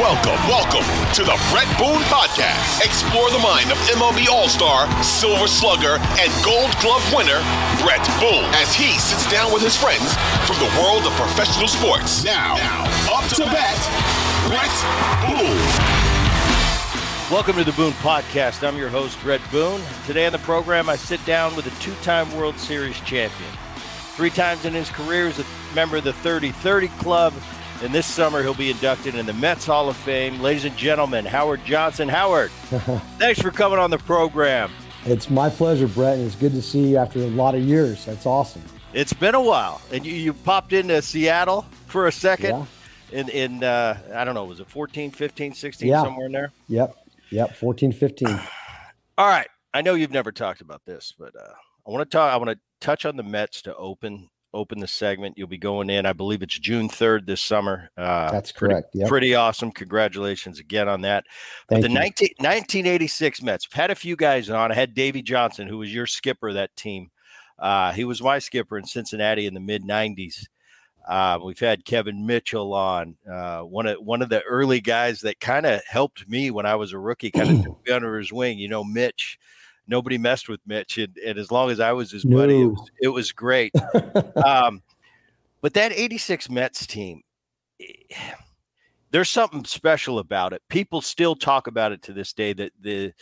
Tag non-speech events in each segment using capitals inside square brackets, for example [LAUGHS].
Welcome, welcome to the Bret Boone Podcast. Explore the mind of MLB All Star, Silver Slugger, and Gold Glove winner, Bret Boone, as he sits down with his friends from the world of professional sports. Now, now up to bat, Bret Boone. Welcome to the Boone Podcast. I'm your host, Bret Boone. Today on the program, I sit down with a two time World Series champion. Three times in his career as a member of the 30 30 Club and this summer, he'll be inducted in the Mets Hall of Fame. Ladies and gentlemen, Howard Johnson. Howard, [LAUGHS] thanks for coming on the program. It's my pleasure, Bret. And it's good to see you after a lot of years. That's awesome. It's been a while. And you, you popped into Seattle for a second. Yeah. In, in uh, I don't know, was it 14, 15, 16, yeah. somewhere in there? Yep. Yep. 14, 15. [SIGHS] All right. I know you've never talked about this, but uh, I want to talk. I want to touch on the Mets to open open the segment. You'll be going in, I believe it's June 3rd this summer. Uh, That's correct. Pretty, yep. pretty awesome. Congratulations again on that. Thank but the 19, 1986 Mets, I've had a few guys on. I had Davey Johnson, who was your skipper of that team. Uh, he was my skipper in Cincinnati in the mid 90s. Uh, we've had Kevin Mitchell on, uh, one of one of the early guys that kind of helped me when I was a rookie, kind of under his wing. You know, Mitch nobody messed with Mitch, and, and as long as I was his no. buddy, it was, it was great. [LAUGHS] um, but that '86 Mets team, eh, there's something special about it. People still talk about it to this day. That the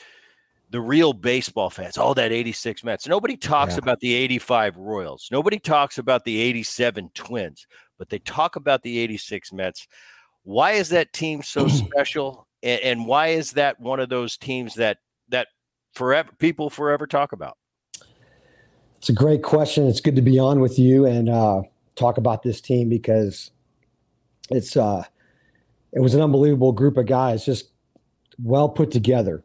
the real baseball fans, all oh, that 86 Mets. Nobody talks yeah. about the 85 Royals. Nobody talks about the 87 Twins, but they talk about the 86 Mets. Why is that team so [CLEARS THROAT] special? And, and, why is that one of those teams that that forever people forever talk about? It's a great question. It's good to be on with you and uh, talk about this team because it's uh, it was an unbelievable group of guys, just well put together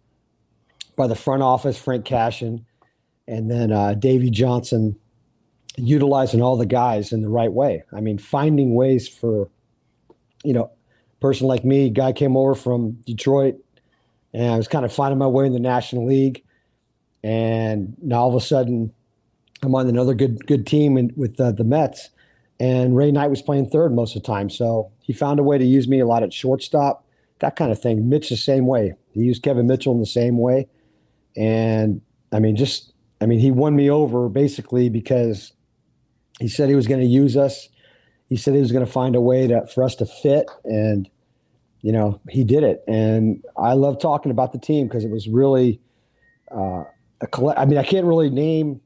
by the front office, Frank Cashen, and then uh, Davey Johnson utilizing all the guys in the right way. I mean, finding ways for, you know, person like me, guy came over from Detroit, and I was kind of finding my way in the National League. And now all of a sudden, I'm on another good good team in, with uh, the Mets. And Ray Knight was playing third most of the time, so he found a way to use me a lot at shortstop, that kind of thing. Mitch the same way. He used Kevin Mitchell in the same way, and I mean, just I mean, he won me over basically because he said he was going to use us. He said he was going to find a way to for us to fit, and you know, he did it. And I love talking about the team because it was really uh, a collect. I mean, I can't really name.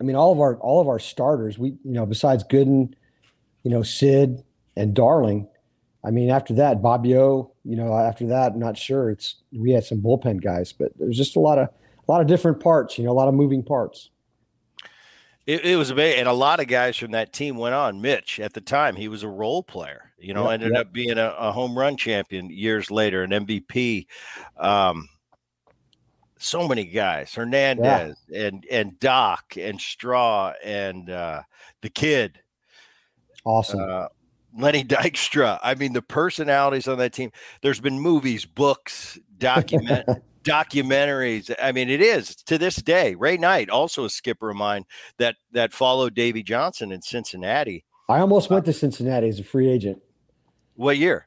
I mean, all of our all of our starters. We, you know, besides Gooden, you know, Sid and Darling. I mean, after that, Bobbio. You know, after that, I'm not sure. It's we had some bullpen guys, but there's just a lot of a lot of different parts. You know, a lot of moving parts. It, it was amazing, and a lot of guys from that team went on. Mitch at the time, he was a role player. You know, yep, ended yep. up being a, a, home run champion years later, an MVP. Um, so many guys, Hernandez yeah. and and Doc and Straw and uh, the kid. Awesome. Uh, Lenny [LAUGHS] Dykstra. I mean, the personalities on that team. There's been movies, books, document [LAUGHS] documentaries. I mean, it is to this day. Ray Knight, also a skipper of mine, that that followed Davey Johnson in Cincinnati. I almost went to Cincinnati as a free agent. What year?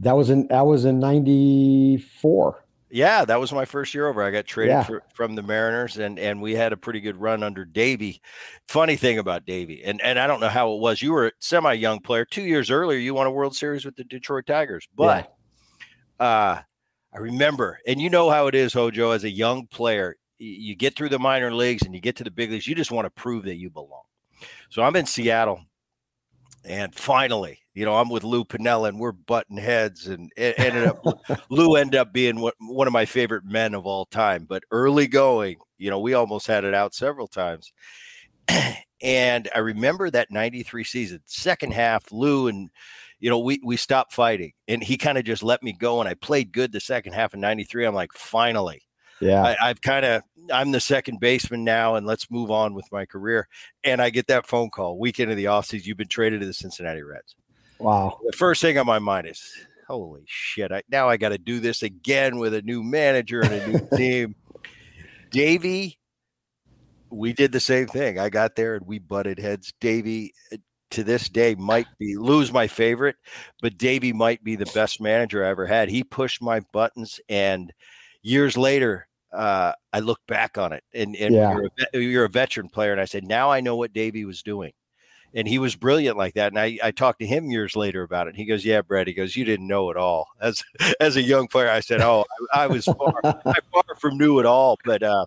That was in that was in '94. Yeah, that was my first year over. I got traded yeah. for, from the Mariners, and and we had a pretty good run under Davey. Funny thing about Davey, and and I don't know how it was. You were a semi young player. Two years earlier, you won a World Series with the Detroit Tigers. But yeah. uh, I remember, and you know how it is, Hojo, as a young player, you get through the minor leagues and you get to the big leagues. You just want to prove that you belong. So I'm in Seattle, and finally, you know, I'm with Lou Piniella and we're butting heads and it ended up Lou ended up being one of my favorite men of all time. But early going, you know, we almost had it out several times. [CLEARS THROAT] and I remember that 93 season, second half, Lou and you know, we we stopped fighting and he kind of just let me go and I played good the second half of 93. I'm like, finally. Yeah. I, I've kind of I'm the second baseman now, and let's move on with my career. And I get that phone call weekend of the offseason. You've been traded to the Cincinnati Reds. Wow. The first thing on my mind is, holy shit! I, now I got to do this again with a new manager and a new [LAUGHS] team. Davey, we did the same thing. I got there and we butted heads. Davey, uh, to this day, might be lose my favorite, but Davey might be the best manager I ever had. He pushed my buttons, and years later, uh, I look back on it, and, and yeah. you're, a, you're a veteran player, and I said, now I know what Davey was doing and he was brilliant like that. And I, I talked to him years later about it. He goes, "Yeah, Bret." He goes, "You didn't know it all." [LAUGHS] As as a young player, I said, "Oh, I, I was far, [LAUGHS] I far from knew it all." But uh,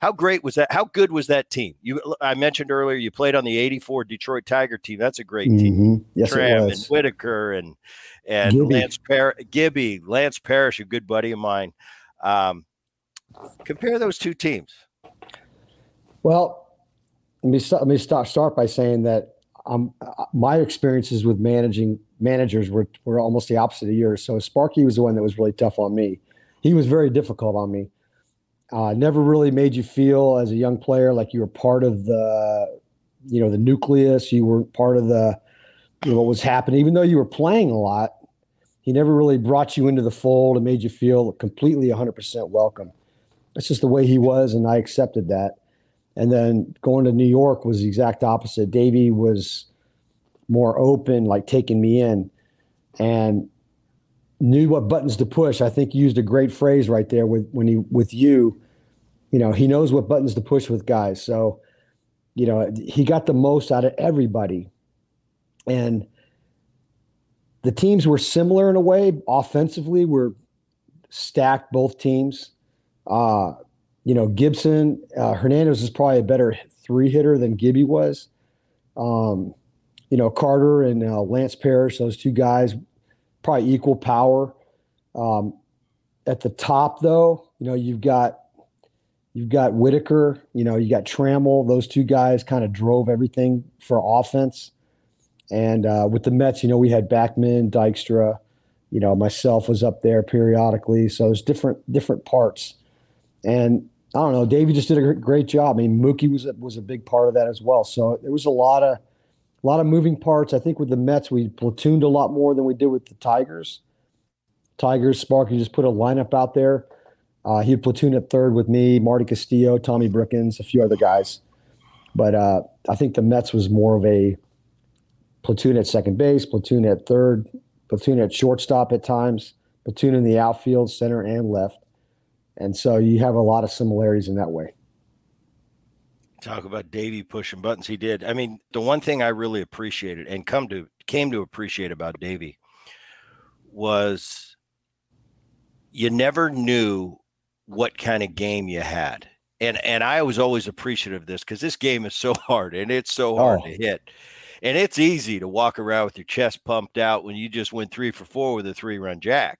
how great was that? How good was that team? You, I mentioned earlier, you played on the '84 Detroit Tiger team. That's a great team. Mm-hmm. Yes, Tram it was. and Whitaker and and Gibby. Lance Par- Gibby, Lance Parrish, a good buddy of mine. Um, compare those two teams. Well, let me start, let me start start by saying that um, my experiences with managing managers were were almost the opposite of yours. So Sparky was the one that was really tough on me. He was very difficult on me. Uh, never really made you feel as a young player like you were part of the, you know, the nucleus. You were part of the, you know, what was happening. Even though you were playing a lot, he never really brought you into the fold and made you feel completely 100% welcome. That's just the way he was, and I accepted that. And then going to New York was the exact opposite. Davey was more open, like taking me in, and knew what buttons to push. I think used a great phrase right there with when he with you. You know, he knows what buttons to push with guys. So, you know, he got the most out of everybody. And the teams were similar in a way. Offensively, were stacked both teams. Uh, you know, Gibson, uh, Hernandez is probably a better three hitter than Gibby was. Um, you know, Carter and uh, Lance Parrish, those two guys, probably equal power. Um, at the top, though, you know, you've got you've got Whitaker, you know, you got Trammell. Those two guys kind of drove everything for offense. And uh, with the Mets, you know, we had Backman, Dykstra, you know, myself was up there periodically. So there's different different parts. And I don't know. Davey just did a great job. I mean, Mookie was a, was a big part of that as well. So there was a lot of a lot of moving parts. I think with the Mets, we platooned a lot more than we did with the Tigers. Tigers, Sparky just put a lineup out there. Uh, he would platoon at third with me, Marty Castillo, Tommy Brookens, a few other guys. But uh, I think the Mets was more of a platoon at second base, platoon at third, platoon at shortstop at times, platoon in the outfield, center, and left. And so you have a lot of similarities in that way. Talk about Davey pushing buttons. He did. I mean, the one thing I really appreciated and come to came to appreciate about Davey was you never knew what kind of game you had. And and I was always appreciative of this because this game is so [LAUGHS] hard and it's so oh. hard oh. to hit. And it's easy to walk around with your chest pumped out when you just went three for four with a three run jack.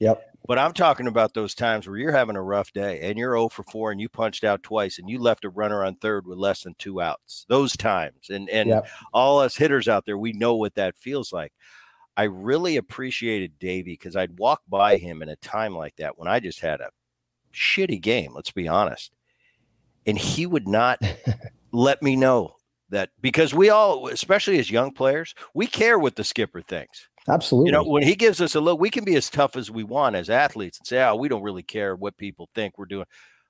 Yep. But I'm talking about those times where you're having a rough day and you're 0 for 4 and you punched out twice and you left a runner on third with less than two outs. Those times. And and yep. all us hitters out there, we know what that feels like. I really appreciated Davey because I'd walk by him in a time like that when I just had a shitty game, let's be honest. And he would not [LAUGHS] let me know that because we all, especially as young players, we care what the skipper thinks. Absolutely. You know, when he gives us a look, we can be as tough as we want as athletes and say, oh, we don't really care what people think we're doing.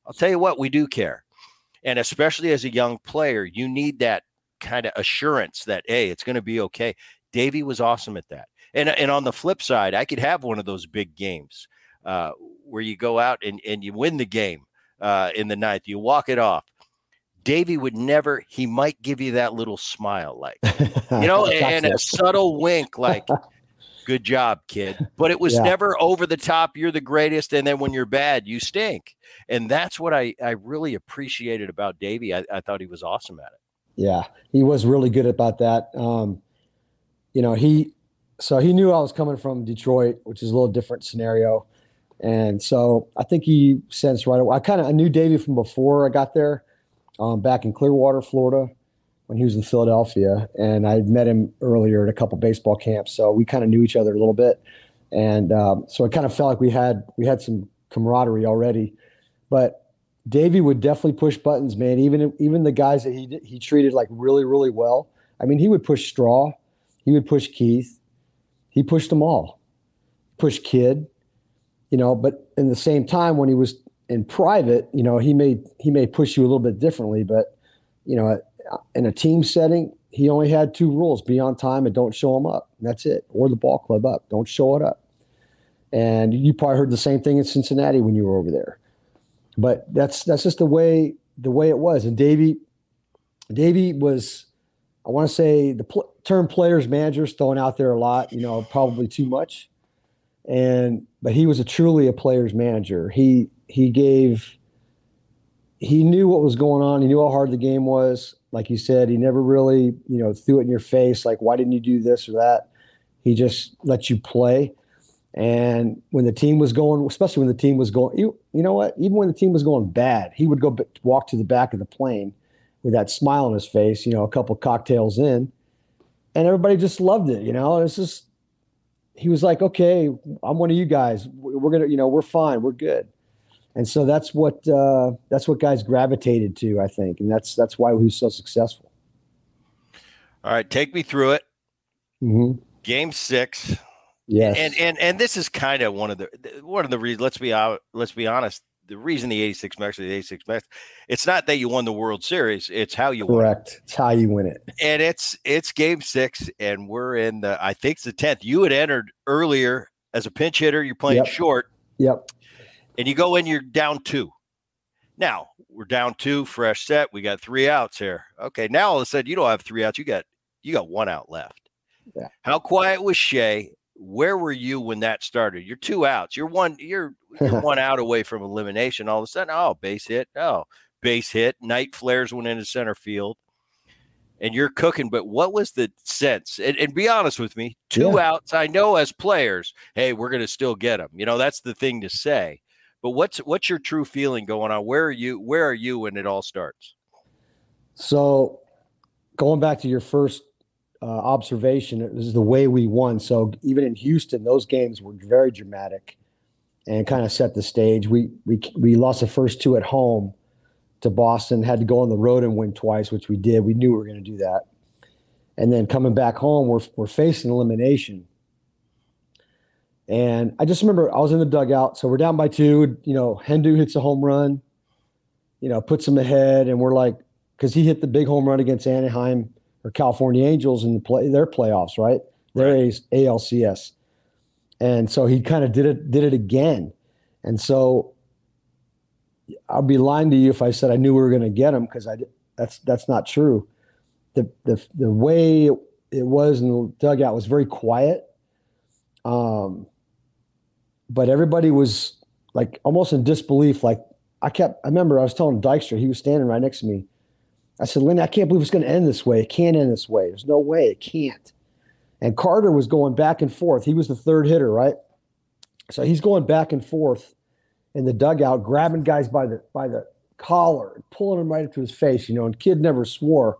I'll tell you what, we do care. And especially as a young player, you need that kind of assurance that, hey, it's going to be okay. Davey was awesome at that. And, and on the flip side, I could have one of those big games uh, where you go out and, and you win the game uh, in the ninth, you walk it off. Davey would never, he might give you that little smile, like, [LAUGHS] you know, and a subtle wink, like, [LAUGHS] good job, kid. But it was yeah. never over the top. You're the greatest. And then when you're bad, you stink. And that's what I, I really appreciated about Davey. I, I thought he was awesome at it. Yeah, he was really good about that. Um, you know, he, so he knew I was coming from Detroit, which is a little different scenario. And so I think he sensed right away. I kind of I knew Davey from before I got there, um, back in Clearwater, Florida when he was in Philadelphia, and I met him earlier at a couple baseball camps, so we kind of knew each other a little bit, and um, so it kind of felt like we had we had some camaraderie already. But Davey would definitely push buttons, man. Even even the guys that he he treated like really really well. I mean, he would push Straw, he would push Keith, he pushed them all, push Kid, you know. But in the same time, when he was in private, you know, he may he may push you a little bit differently, but you know in a team setting, he only had two rules: be on time and don't show him up. That's it. Or the ball club up. Don't show it up. And you probably heard the same thing in Cincinnati when you were over there. But that's that's just the way the way it was. And Davey, Davey was, I want to say the pl- term players managers thrown out there a lot. You know, probably too much. And but he was a truly a players manager. He he gave he knew what was going on. He knew how hard the game was. Like you said, he never really, you know, threw it in your face. Like, why didn't you do this or that? He just let you play. And when the team was going, especially when the team was going, you, you know what? Even when the team was going bad, he would go walk to the back of the plane with that smile on his face, you know, a couple cocktails in, and everybody just loved it. You know, it's just he was like, okay, I'm one of you guys. We're gonna, you know, we're fine, we're good and so that's what uh, that's what guys gravitated to, I think, and that's that's why he was so successful. All right, take me through it. Mm-hmm. Game six. Yes, and and and this is kind of one of the one of the reasons. Let's be out. Let's be honest. The reason the '86 Mets the '86 Mets, it's not that you won the World Series. It's how you correct. Win it. It's how you win it. And it's it's Game six, and we're in the. I think it's the tenth. You had entered earlier as a pinch hitter. You're playing yep. short. Yep and you go in, you're down two. Now we're down two, fresh set. We got three outs here. Okay, now all of a sudden you don't have three outs. You got you got one out left. Yeah. How quiet was Shea? Where were you when that started? You're two outs. You're one. You're, you're [LAUGHS] one out away from elimination. All of a sudden, oh, base hit. Oh, base hit. Knight flares went into center field, and you're cooking. But what was the sense? And, and be honest with me. Two yeah. outs. I know as players, hey, we're going to still get them. You know that's the thing to say. But what's what's your true feeling going on? Where are you? Where are you when it all starts? So, going back to your first uh, observation, it was the way we won. So even in Houston, those games were very dramatic and kind of set the stage. We we we lost the first two at home to Boston, had to go on the road and win twice, which we did. We knew we were going to do that. And then coming back home, we're we're facing elimination. And I just remember I was in the dugout. So we're down by two. You know, Hendu hits a home run, you know, puts him ahead. And we're like, because he hit the big home run against Anaheim or California Angels in the play, their playoffs, right? Their right. ALCS. And so he kind of did it, did it again. And so I'd be lying to you if I said I knew we were going to get him because I that's that's not true. The the the way it was in the dugout was very quiet. Um, but everybody was like almost in disbelief. Like I kept, I remember I was telling Dykstra, he was standing right next to me. I said, Lenny, I can't believe it's going to end this way. It can't end this way. There's no way. It can't. And Carter was going back and forth. He was the third hitter, right? So he's going back and forth in the dugout, grabbing guys by the by the collar, pulling them right up to his face, you know. And kid never swore,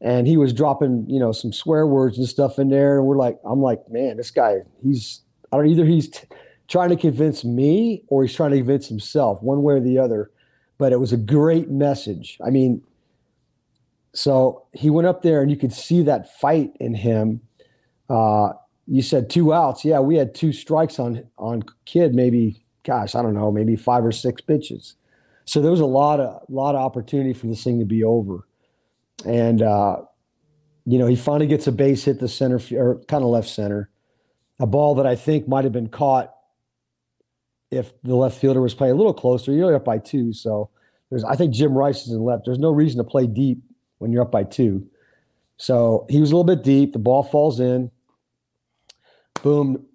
and he was dropping, you know, some swear words and stuff in there. And we're like, I'm like, man, this guy, he's I don't either he's t- trying to convince me or he's trying to convince himself, one way or the other. But it was a great message. I mean, so he went up there and you could see that fight in him. Uh, you said two outs. Yeah, we had two strikes on on kid. Maybe, gosh, I don't know, maybe five or six pitches. So there was a lot of lot of opportunity for this thing to be over. And uh, you know, he finally gets a base hit the center or kind of left center, a ball that I think might have been caught if the left fielder was playing a little closer. You're up by two, so there's. I think Jim Rice is in left. There's no reason to play deep when you're up by two. So he was a little bit deep. The ball falls in. Boom.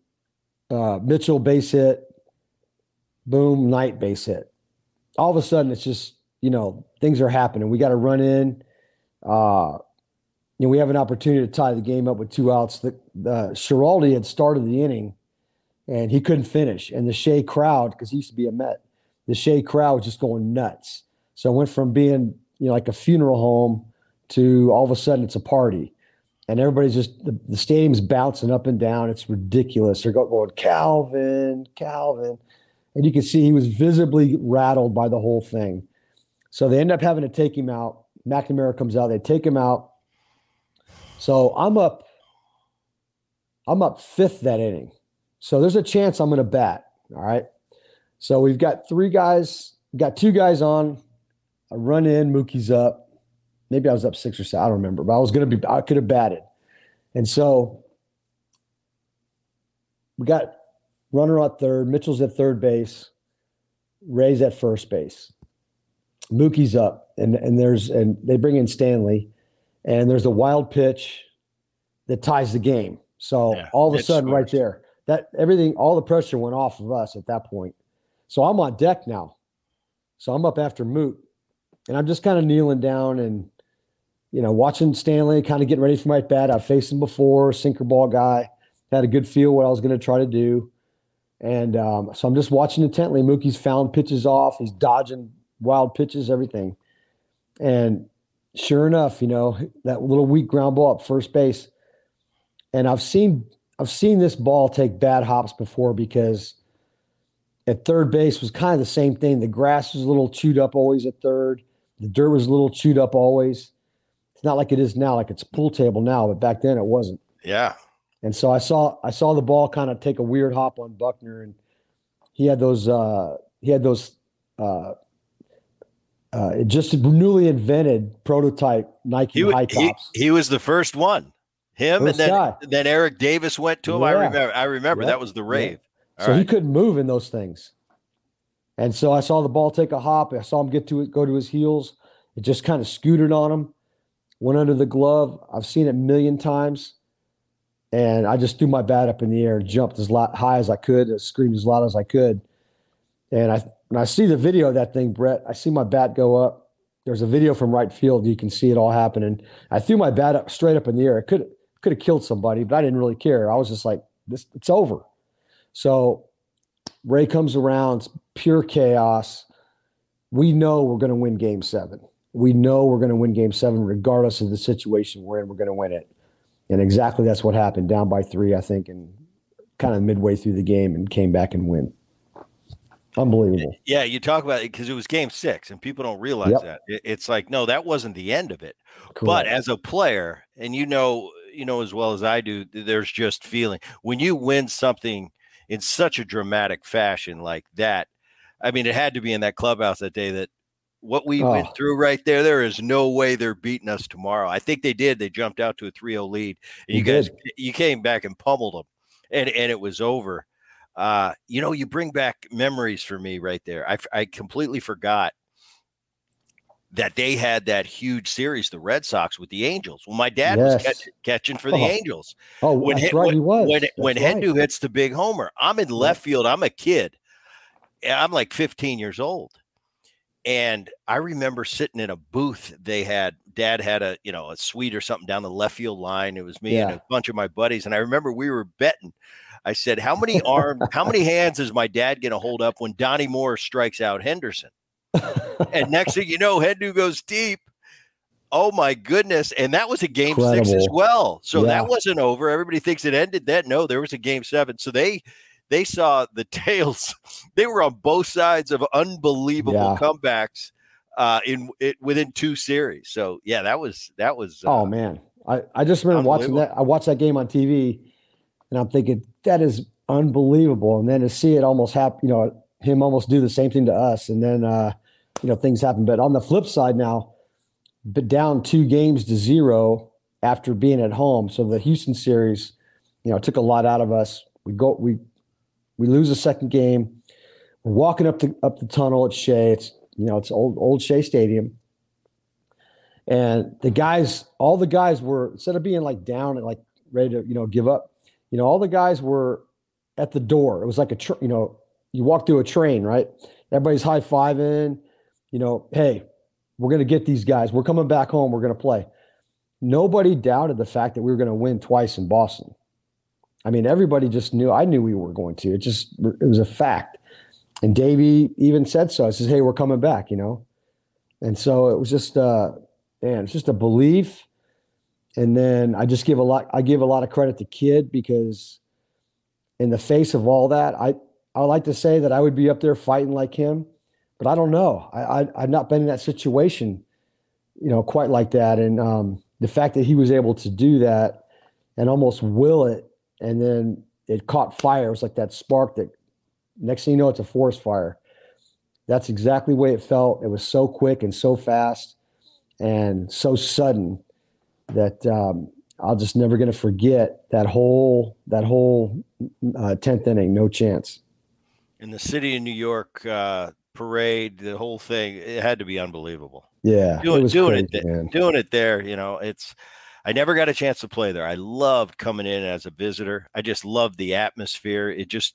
Uh, Mitchell base hit. Boom. Knight base hit. All of a sudden, it's just you know things are happening. We got to run in. Uh, you know, we have an opportunity to tie the game up with two outs. The, the Schiraldi had started the inning, and he couldn't finish. And the Shea crowd, because he used to be a Met, the Shea crowd was just going nuts. So it went from being you know like a funeral home to all of a sudden it's a party and everybody's just the, the stadium's bouncing up and down. It's ridiculous. They're going Calvin, Calvin, and you can see he was visibly rattled by the whole thing. So they end up having to take him out. McNamara comes out. They take him out. So I'm up. I'm up fifth that inning. So there's a chance I'm going to bat. All right. So we've got three guys. Got two guys on. I run in. Mookie's up maybe I was up six or seven. I don't remember, but I was going to be, I could have batted. And so we got runner at third, Mitchell's at third base, Ray's at first base. Mookie's up, and and there's and they bring in Stanley, and there's a wild pitch that ties the game. So yeah, all of a sudden, right there, that everything, all the pressure went off of us at that point. So I'm on deck now. So I'm up after Moot, and I'm just kind of kneeling down and you know, watching Stanley, kind of getting ready for my bat. I've faced him before, sinker ball guy. Had a good feel what I was going to try to do, and um, so I'm just watching intently. Mookie's found pitches off. He's dodging wild pitches, everything, and sure enough, you know that little weak ground ball up first base. And I've seen I've seen this ball take bad hops before because at third base was kind of the same thing. The grass was a little chewed up always at third. The dirt was a little chewed up always It's not like it is now, like it's pool table now, but back then it wasn't. Yeah. And so I saw I saw the ball kind of take a weird hop on Buckner, and he had those uh, he had those uh, uh, just newly invented prototype Nike he, high tops. He, he, was the first one. Him first and then guy. then Eric Davis went to him. Yeah. I remember. I remember that was the rave. Yeah. So right. he couldn't move in those things. And so I saw the ball take a hop. I saw him get to it, go to his heels. It just kind of scooted on him went under the glove. I've seen it a million times. And I just threw my bat up in the air jumped as high as I could, screamed as loud as I could. And I, when I see the video of that thing, Bret, I see my bat go up. There's a video from right field. You can see it all happening. I threw my bat up straight up in the air. It could could have killed somebody, but I didn't really care. I was just like, this, it's over. So Ray comes around, it's pure chaos. We know we're going to win game seven we know we're going to win game seven regardless of the situation we're in we're going to win it and exactly that's what happened down by three i think and kind of midway through the game and came back and win unbelievable yeah you talk about it because it was game six and people don't realize yep. that it's like no that wasn't the end of it Correct. but as a player and you know you know as well as i do there's just feeling when you win something in such a dramatic fashion like that i mean it had to be in that clubhouse that day that what we oh. went through right there, there is no way they're beating us tomorrow. I think they did. They jumped out to a 3-0 lead. And you, you guys you came back and pummeled them. And and it was over. Uh, you know, you bring back memories for me right there. I, I completely forgot that they had that huge series, the Red Sox with the Angels. Well, my dad yes. was catch, catching for the oh. Angels. Oh, when that's right, when, he was. When, when right. Hendu hits the big homer, I'm in left field. I'm a kid. I'm like 15 years old and I remember sitting in a booth. They had dad had a you know a suite or something down the left field line. It was me yeah. and a bunch of my buddies, and I remember we were betting. I said, "How many arms? how many [LAUGHS] hands is my dad going to hold up when Donnie Moore strikes out Henderson?" [LAUGHS] and next thing you know, Hendu goes deep. Oh my goodness! And that was a game Incredible. six as well. So yeah. that wasn't over. Everybody thinks it ended. That no, there was a game seven. So they they saw the [LAUGHS] tails. They were on both sides of unbelievable yeah. comebacks uh, in it within two series. So yeah, that was that was. Uh, oh man, I I just remember watching that. I watched that game on TV, and I'm thinking that is unbelievable. And then to see it almost happen, you know, him almost do the same thing to us, and then uh, you know things happen. But on the flip side now, but down two games to zero after being at home. So the Houston series, you know, took a lot out of us. We go we we lose the second game. We're walking up the up the tunnel at Shea. It's you know it's old old Shea Stadium, and the guys, all the guys were instead of being like down and like ready to you know give up, you know all the guys were at the door. It was like a tr- you know you walk through a train, right? Everybody's high fiving. You know, hey, we're gonna get these guys. We're coming back home. We're gonna play. Nobody doubted the fact that we were going to win twice in Boston. I mean, everybody just knew. I knew we were going to. It just it was a fact. And Davey even said so. I says, "Hey, we're coming back," you know. And so it was just, uh, man, it's just a belief. And then I just give a lot. I give a lot of credit to Kid because, in the face of all that, I I like to say that I would be up there fighting like him, but I don't know. I, I I've not been in that situation, you know, quite like that. And um, the fact that he was able to do that and almost will it, and then it caught fire. It was like that spark that next thing you know, it's a forest fire. That's exactly the way it felt. It was so quick and so fast and so sudden that um, I'll just never going to forget that whole that whole uh, tenth inning. No chance. In the city of New York uh, parade, the whole thing, it had to be unbelievable. Yeah, doing, it doing crazy, it, doing it there. You know, it's. I never got a chance to play there. I loved coming in as a visitor. I just loved the atmosphere. It just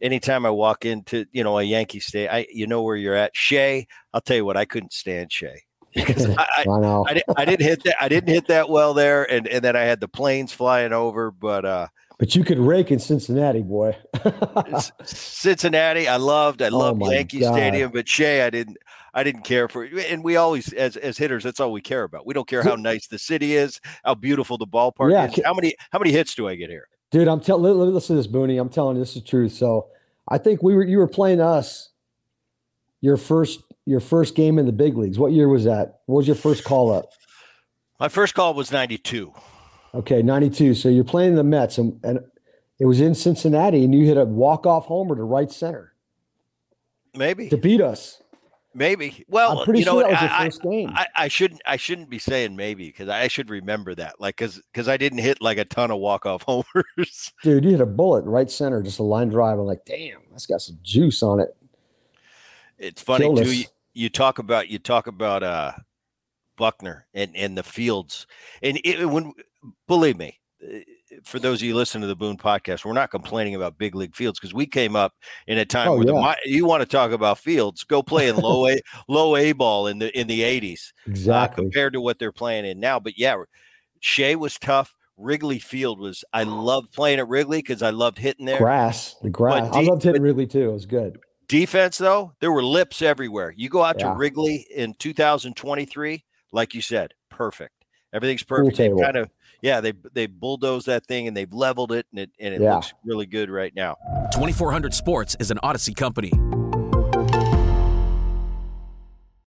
anytime I walk into, you know, a Yankee state, I you know where you're at. Shea, I'll tell you what, I couldn't stand Shea. [LAUGHS] Because [LAUGHS] I, I, I, I, didn't, I didn't hit that I didn't hit that well there and, and then I had the planes flying over, but uh but you could rake in Cincinnati, boy. [LAUGHS] Cincinnati, I loved. I oh loved oh Yankee God. Stadium, but Shea, I didn't. I didn't care for. It. And we always, as as hitters, that's all we care about. We don't care how nice the city is, how beautiful the ballpark yeah, is. How many how many hits do I get here, dude? I'm telling. Listen to this, Booney. I'm telling you, this is truth. So I think we were you were playing us your first your first game in the big leagues. What year was that? What was your first call up? My first call was 92. Okay, 92. So you're playing the Mets and, and it was in Cincinnati and you hit a walk-off homer to right center. Maybe. To beat us. Maybe. Well, I'm pretty you know, sure that was I, your first game. I, I, shouldn't. I shouldn't be saying maybe because I should remember that. Like, because because I didn't hit like a ton of walk off [LAUGHS] homers. Dude, you hit a bullet right center, just a line drive. I'm like, damn, that's got some juice on it. It's funny too. You, you, talk about you talk about uh Buckner and and the fields, and it, when believe me, for those of you listening to the Boone podcast, we're not complaining about big league fields because we came up in a time oh, where yeah. the, you want to talk about fields, go play in low a [LAUGHS] low a ball in the in the eighties, uh, exactly uh, compared to what they're playing in now. But yeah, Shea was tough. Wrigley Field was. I loved playing at Wrigley because I loved hitting there. Grass, the grass. De- I loved hitting Wrigley too. It was good. Defense though, there were lips everywhere. You go out yeah. to Wrigley in 2023, like you said, perfect. Everything's perfect. kind of yeah, they they bulldozed that thing and they've leveled it and it and it yeah. looks really good right now. 2400 Sports is an Audacy company.